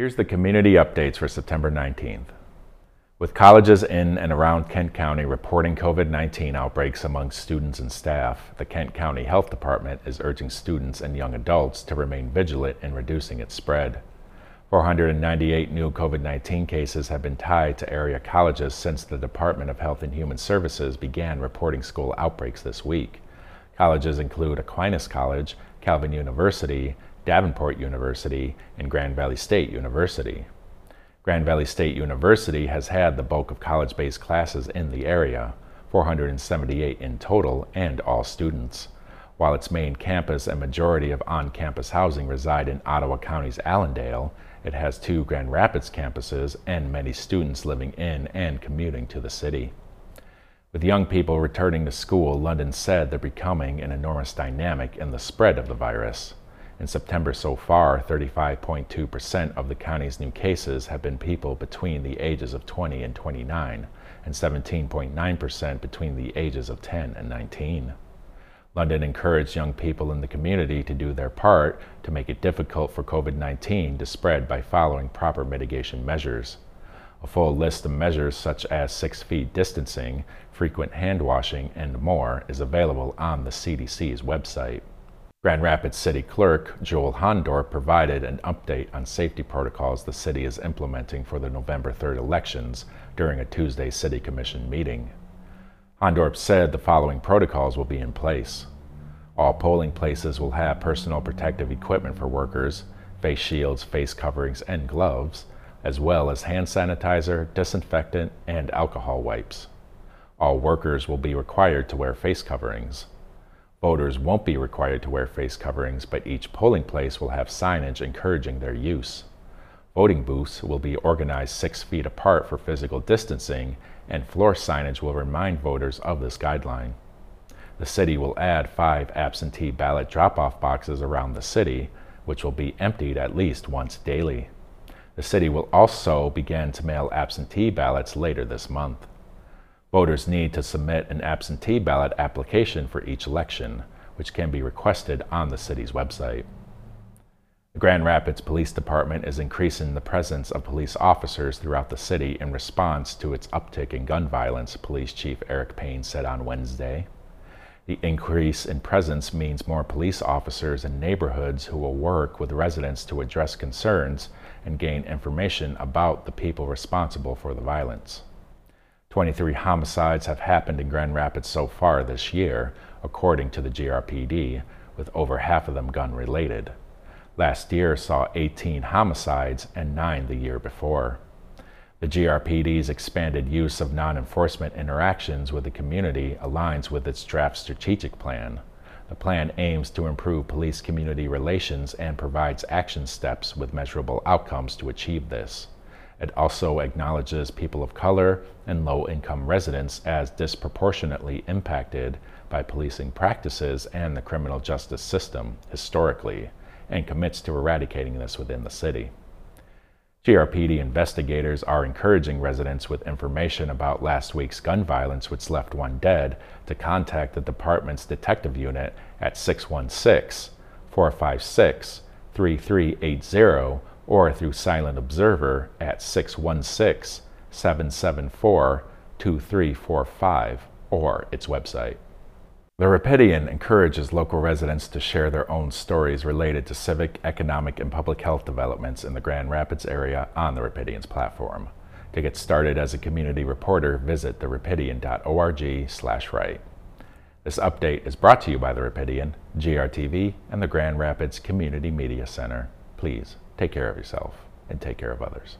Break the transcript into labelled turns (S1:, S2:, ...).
S1: Here's the community updates for September 19th. With colleges in and around Kent County reporting COVID-19 outbreaks among students and staff, the Kent County Health Department is urging students and young adults to remain vigilant in reducing its spread. 498 new COVID-19 cases have been tied to area colleges since the Department of Health and Human Services began reporting school outbreaks this week. Colleges include Aquinas College, Calvin University, Davenport University, and Grand Valley State University. Grand Valley State University has had the bulk of college-based classes in the area, 478 in total and all students. While its main campus and majority of on-campus housing reside in Ottawa County's Allendale, it has two Grand Rapids campuses and many students living in and commuting to the city. With young people returning to school, London said they're becoming an enormous dynamic in the spread of the virus. In September so far, 35.2% of the county's new cases have been people between the ages of 20 and 29, and 17.9% between the ages of 10 and 19. London encouraged young people in the community to do their part to make it difficult for COVID-19 to spread by following proper mitigation measures. A full list of measures such as six feet distancing, frequent hand washing, and more is available on the CDC's website. Grand Rapids City Clerk Joel Hondorp provided an update on safety protocols the city is implementing for the November 3rd elections during a Tuesday City Commission meeting. Hondorp said the following protocols will be in place. All polling places will have personal protective equipment for workers, face shields, face coverings, and gloves, as well as hand sanitizer, disinfectant, and alcohol wipes. All workers will be required to wear face coverings. Voters won't be required to wear face coverings, but each polling place will have signage encouraging their use. Voting booths will be organized six feet apart for physical distancing, and floor signage will remind voters of this guideline. The city will add five absentee ballot drop-off boxes around the city, which will be emptied at least once daily. The city will also begin to mail absentee ballots later this month. Voters need to submit an absentee ballot application for each election, which can be requested on the city's website. The Grand Rapids Police Department is increasing the presence of police officers throughout the city in response to its uptick in gun violence, Police Chief Eric Payne said on Wednesday. The increase in presence means more police officers in neighborhoods who will work with residents to address concerns and gain information about the people responsible for the violence. 23 homicides have happened in Grand Rapids so far this year, according to the GRPD, with over half of them gun related. Last year saw 18 homicides and 9 the year before. The GRPD's expanded use of non enforcement interactions with the community aligns with its draft strategic plan. The plan aims to improve police community relations and provides action steps with measurable outcomes to achieve this. It also acknowledges people of color and low-income residents as disproportionately impacted by policing practices and the criminal justice system historically, and commits to eradicating this within the city. GRPD investigators are encouraging residents with information about last week's gun violence, which left one dead, to contact the department's detective unit at 616 456 3380 or through Silent Observer at 616 774 2345 or its website. The Rapidian encourages local residents to share their own stories related to civic, economic, and public health developments in the Grand Rapids area on the Rapidian's platform. To get started as a community reporter, visit therapidian.org slash write. This update is brought to you by the Rapidian, GRTV, and the Grand Rapids Community Media Center. Please Take care of yourself and take care of others.